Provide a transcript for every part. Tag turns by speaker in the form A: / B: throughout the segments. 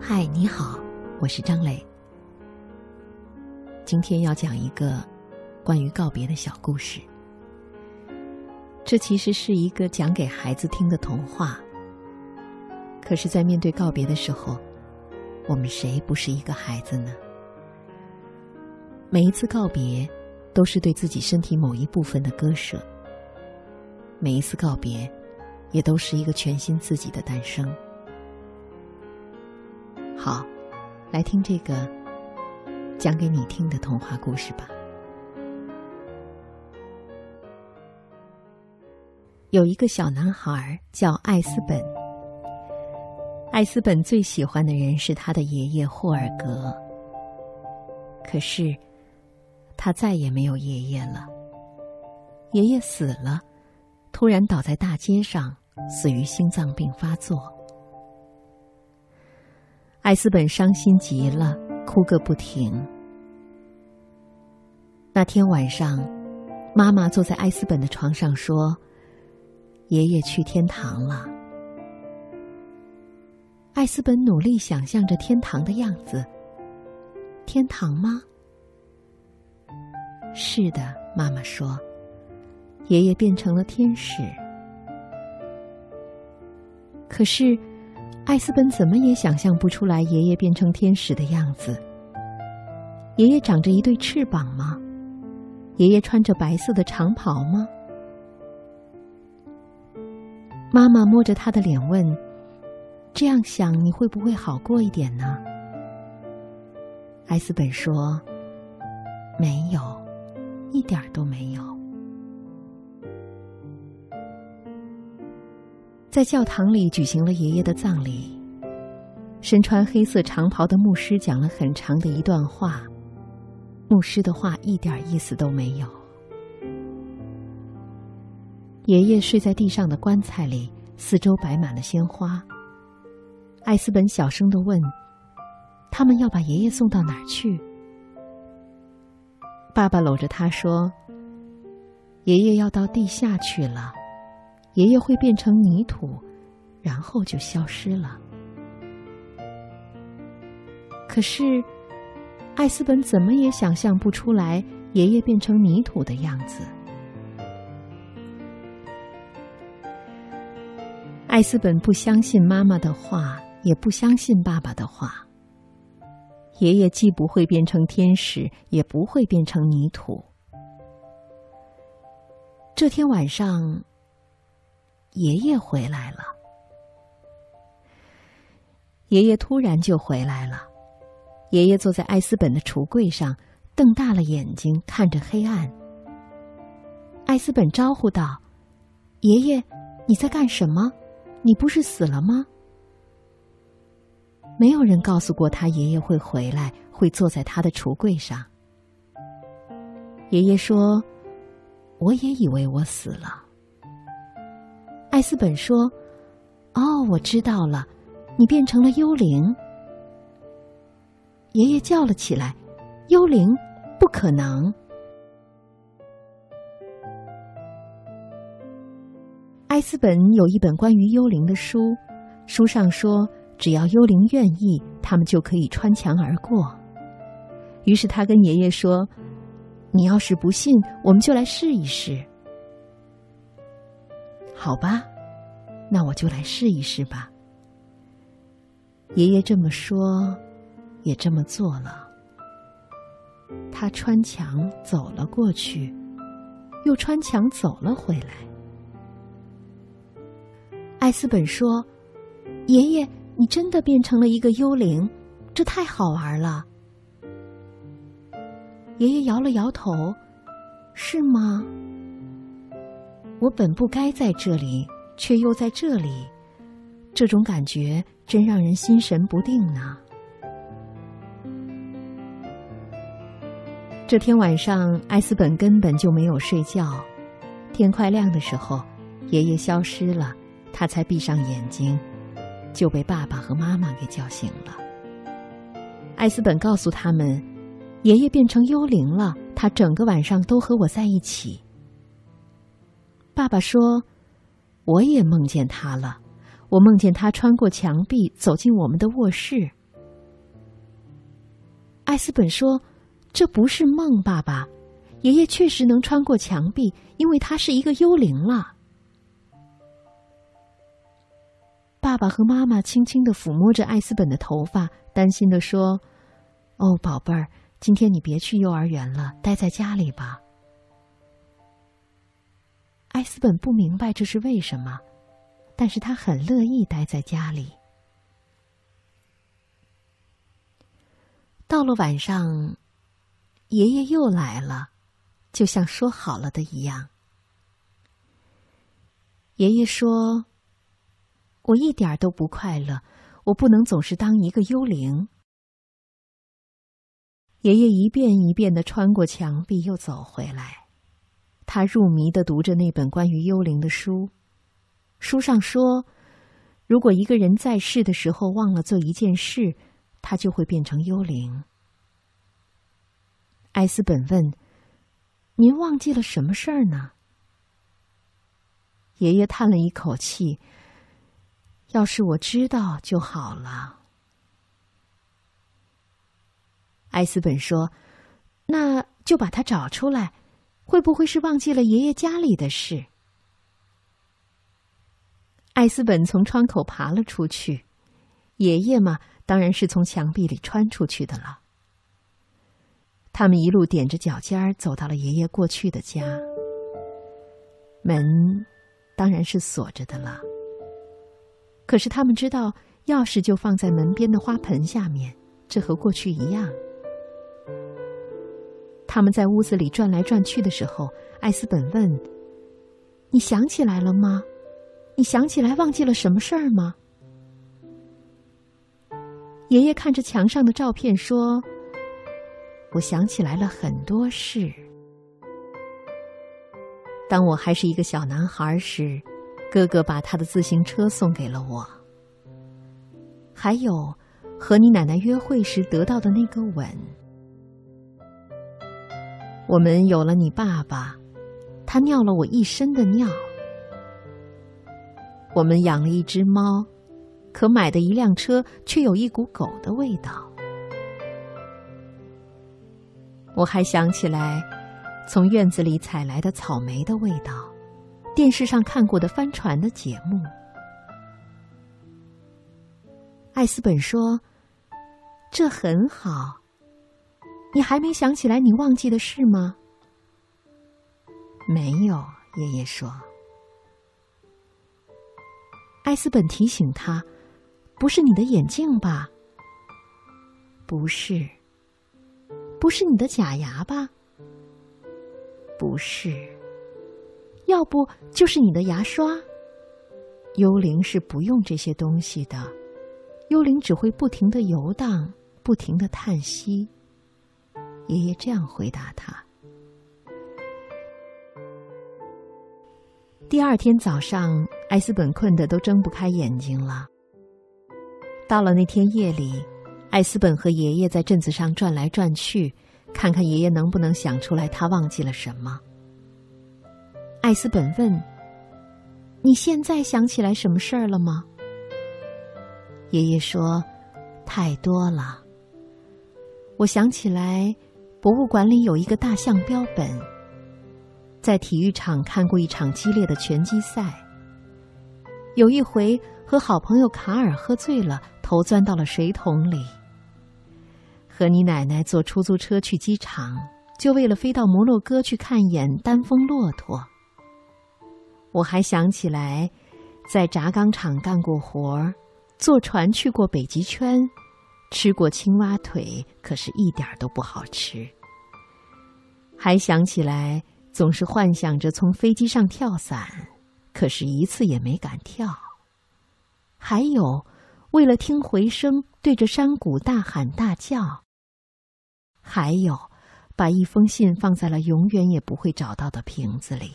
A: 嗨，你好，我是张磊。今天要讲一个关于告别的小故事。这其实是一个讲给孩子听的童话。可是，在面对告别的时候，我们谁不是一个孩子呢？每一次告别，都是对自己身体某一部分的割舍；每一次告别，也都是一个全新自己的诞生。好，来听这个讲给你听的童话故事吧。有一个小男孩叫艾斯本，艾斯本最喜欢的人是他的爷爷霍尔格。可是，他再也没有爷爷了。爷爷死了，突然倒在大街上，死于心脏病发作。艾斯本伤心极了，哭个不停。那天晚上，妈妈坐在艾斯本的床上说：“爷爷去天堂了。”艾斯本努力想象着天堂的样子。天堂吗？是的，妈妈说：“爷爷变成了天使。”可是。艾斯本怎么也想象不出来爷爷变成天使的样子。爷爷长着一对翅膀吗？爷爷穿着白色的长袍吗？妈妈摸着他的脸问：“这样想你会不会好过一点呢？”艾斯本说：“没有，一点都没有。”在教堂里举行了爷爷的葬礼。身穿黑色长袍的牧师讲了很长的一段话，牧师的话一点意思都没有。爷爷睡在地上的棺材里，四周摆满了鲜花。艾斯本小声的问：“他们要把爷爷送到哪儿去？”爸爸搂着他说：“爷爷要到地下去了。”爷爷会变成泥土，然后就消失了。可是，艾斯本怎么也想象不出来爷爷变成泥土的样子。艾斯本不相信妈妈的话，也不相信爸爸的话。爷爷既不会变成天使，也不会变成泥土。这天晚上。爷爷回来了。爷爷突然就回来了。爷爷坐在艾斯本的橱柜上，瞪大了眼睛看着黑暗。艾斯本招呼道：“爷爷，你在干什么？你不是死了吗？”没有人告诉过他爷爷会回来，会坐在他的橱柜上。爷爷说：“我也以为我死了。”艾斯本说：“哦，我知道了，你变成了幽灵。”爷爷叫了起来：“幽灵，不可能！”艾斯本有一本关于幽灵的书，书上说，只要幽灵愿意，他们就可以穿墙而过。于是他跟爷爷说：“你要是不信，我们就来试一试。”好吧，那我就来试一试吧。爷爷这么说，也这么做了。他穿墙走了过去，又穿墙走了回来。艾斯本说：“爷爷，你真的变成了一个幽灵，这太好玩了。”爷爷摇了摇头：“是吗？”我本不该在这里，却又在这里，这种感觉真让人心神不定呢。这天晚上，艾斯本根本就没有睡觉。天快亮的时候，爷爷消失了，他才闭上眼睛，就被爸爸和妈妈给叫醒了。艾斯本告诉他们，爷爷变成幽灵了，他整个晚上都和我在一起。爸爸说：“我也梦见他了，我梦见他穿过墙壁走进我们的卧室。艾斯本说：“这不是梦，爸爸，爷爷确实能穿过墙壁，因为他是一个幽灵了。”爸爸和妈妈轻轻的抚摸着艾斯本的头发，担心的说：“哦，宝贝儿，今天你别去幼儿园了，待在家里吧。”艾斯本不明白这是为什么，但是他很乐意待在家里。到了晚上，爷爷又来了，就像说好了的一样。爷爷说：“我一点都不快乐，我不能总是当一个幽灵。”爷爷一遍一遍的穿过墙壁，又走回来。他入迷的读着那本关于幽灵的书，书上说，如果一个人在世的时候忘了做一件事，他就会变成幽灵。艾斯本问：“您忘记了什么事儿呢？”爷爷叹了一口气：“要是我知道就好了。”艾斯本说：“那就把它找出来。”会不会是忘记了爷爷家里的事？艾斯本从窗口爬了出去，爷爷嘛，当然是从墙壁里穿出去的了。他们一路踮着脚尖儿走到了爷爷过去的家，门当然是锁着的了。可是他们知道，钥匙就放在门边的花盆下面，这和过去一样。他们在屋子里转来转去的时候，艾斯本问：“你想起来了吗？你想起来忘记了什么事儿吗？”爷爷看着墙上的照片说：“我想起来了很多事。当我还是一个小男孩时，哥哥把他的自行车送给了我。还有，和你奶奶约会时得到的那个吻。”我们有了你爸爸，他尿了我一身的尿。我们养了一只猫，可买的一辆车却有一股狗的味道。我还想起来，从院子里采来的草莓的味道，电视上看过的帆船的节目。艾斯本说：“这很好。”你还没想起来你忘记的事吗？没有，爷爷说。艾斯本提醒他：“不是你的眼镜吧？不是，不是你的假牙吧？不是，要不就是你的牙刷。幽灵是不用这些东西的，幽灵只会不停的游荡，不停的叹息。”爷爷这样回答他。第二天早上，艾斯本困得都睁不开眼睛了。到了那天夜里，艾斯本和爷爷在镇子上转来转去，看看爷爷能不能想出来他忘记了什么。艾斯本问：“你现在想起来什么事儿了吗？”爷爷说：“太多了。我想起来。”博物馆里有一个大象标本。在体育场看过一场激烈的拳击赛。有一回和好朋友卡尔喝醉了，头钻到了水桶里。和你奶奶坐出租车去机场，就为了飞到摩洛哥去看一眼丹峰骆驼。我还想起来，在轧钢厂干过活儿，坐船去过北极圈。吃过青蛙腿，可是一点都不好吃。还想起来，总是幻想着从飞机上跳伞，可是一次也没敢跳。还有，为了听回声，对着山谷大喊大叫。还有，把一封信放在了永远也不会找到的瓶子里。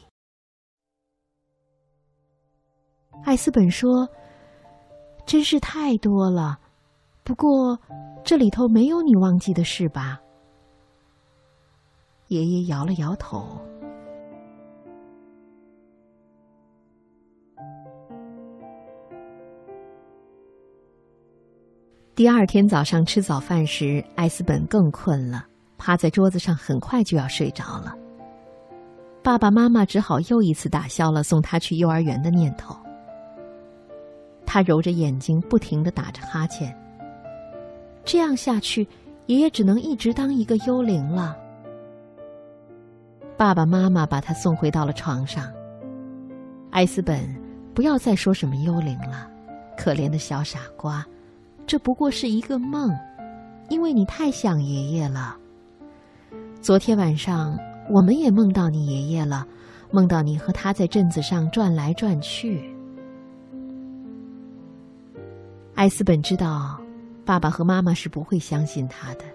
A: 艾斯本说：“真是太多了。”不过，这里头没有你忘记的事吧？爷爷摇了摇头。第二天早上吃早饭时，艾斯本更困了，趴在桌子上，很快就要睡着了。爸爸妈妈只好又一次打消了送他去幼儿园的念头。他揉着眼睛，不停的打着哈欠。这样下去，爷爷只能一直当一个幽灵了。爸爸妈妈把他送回到了床上。艾斯本，不要再说什么幽灵了，可怜的小傻瓜，这不过是一个梦，因为你太想爷爷了。昨天晚上。我们也梦到你爷爷了，梦到你和他在镇子上转来转去。艾斯本知道，爸爸和妈妈是不会相信他的。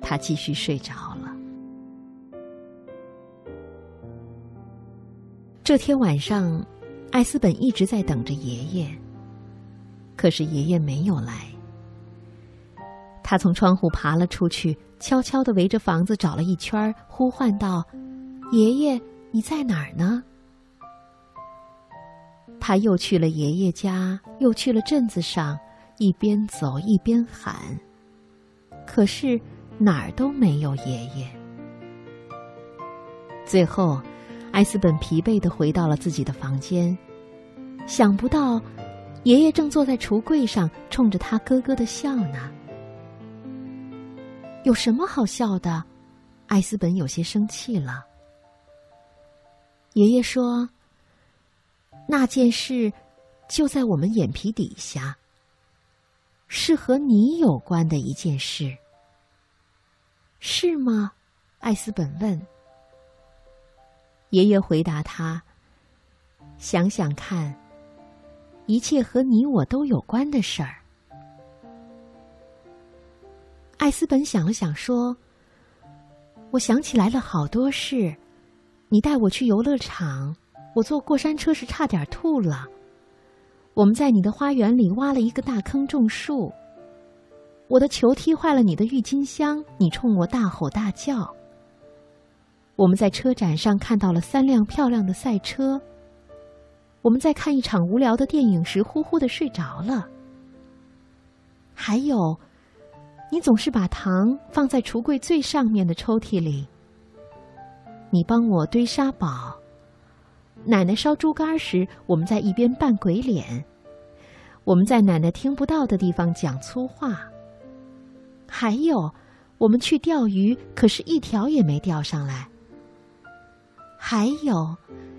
A: 他继续睡着了。这天晚上，艾斯本一直在等着爷爷，可是爷爷没有来。他从窗户爬了出去。悄悄地围着房子找了一圈，呼唤道：“爷爷，你在哪儿呢？”他又去了爷爷家，又去了镇子上，一边走一边喊，可是哪儿都没有爷爷。最后，艾斯本疲惫的回到了自己的房间，想不到，爷爷正坐在橱柜上，冲着他咯咯的笑呢。有什么好笑的？艾斯本有些生气了。爷爷说：“那件事就在我们眼皮底下，是和你有关的一件事，是吗？”艾斯本问。爷爷回答他：“想想看，一切和你我都有关的事儿。”艾斯本想了想，说：“我想起来了好多事。你带我去游乐场，我坐过山车时差点吐了。我们在你的花园里挖了一个大坑种树。我的球踢坏了你的郁金香，你冲我大吼大叫。我们在车展上看到了三辆漂亮的赛车。我们在看一场无聊的电影时，呼呼的睡着了。还有。”你总是把糖放在橱柜最上面的抽屉里。你帮我堆沙堡。奶奶烧猪肝时，我们在一边扮鬼脸。我们在奶奶听不到的地方讲粗话。还有，我们去钓鱼，可是一条也没钓上来。还有，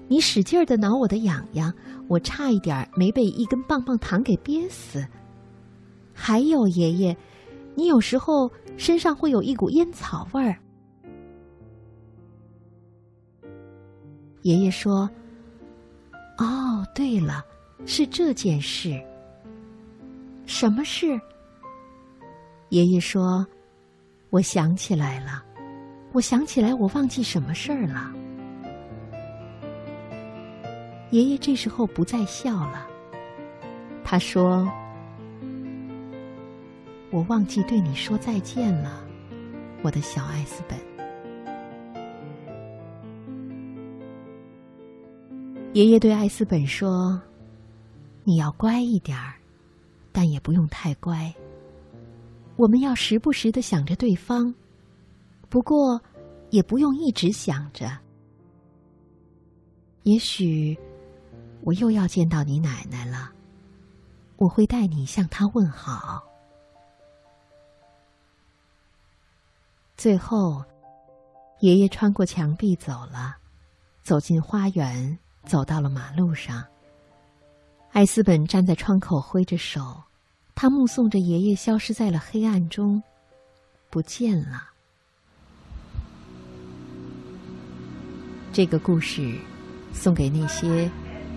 A: 你使劲的挠我的痒痒，我差一点没被一根棒棒糖给憋死。还有，爷爷。你有时候身上会有一股烟草味儿。爷爷说：“哦，对了，是这件事。什么事？”爷爷说：“我想起来了，我想起来，我忘记什么事儿了。”爷爷这时候不再笑了，他说。我忘记对你说再见了，我的小艾斯本。爷爷对艾斯本说：“你要乖一点儿，但也不用太乖。我们要时不时的想着对方，不过也不用一直想着。也许我又要见到你奶奶了，我会带你向她问好。”最后，爷爷穿过墙壁走了，走进花园，走到了马路上。艾斯本站在窗口挥着手，他目送着爷爷消失在了黑暗中，不见了。这个故事送给那些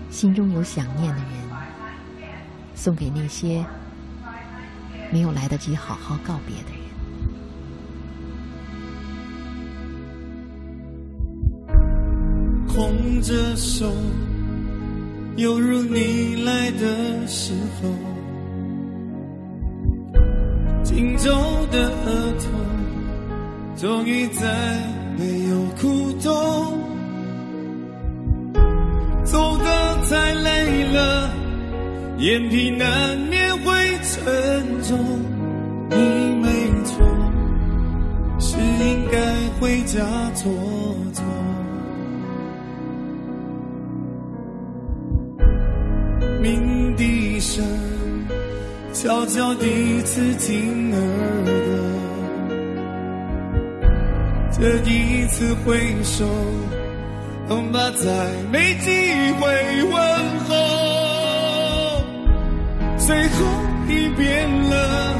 A: 心中有想念的人，送给那些没有来得及好好告别的人。
B: 空着手，犹如你来的时候，紧皱的额头，终于再没有苦痛。走得太累了，眼皮难免会沉重。你没错，是应该回家坐声悄悄地刺进耳朵，这一次挥手。恐怕再没机会问候，最后一遍了，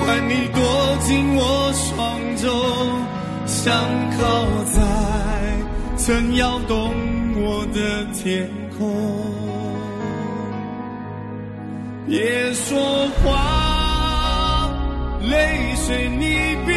B: 换你躲进我双肘，想靠在曾摇动我的天空。别说话，泪水你别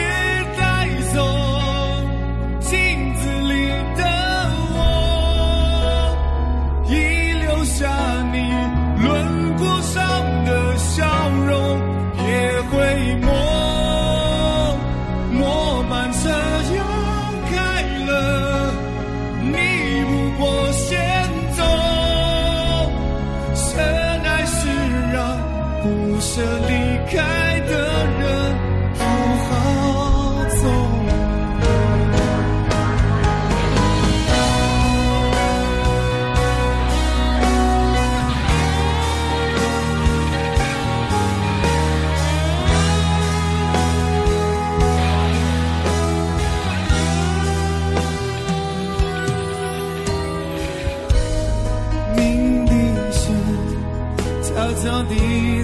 B: 到底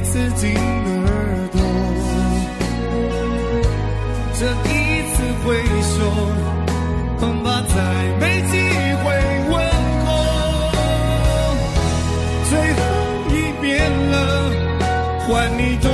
B: 刺进耳朵。这一次挥手，恐怕再没机会问候。最后一遍了，换你多。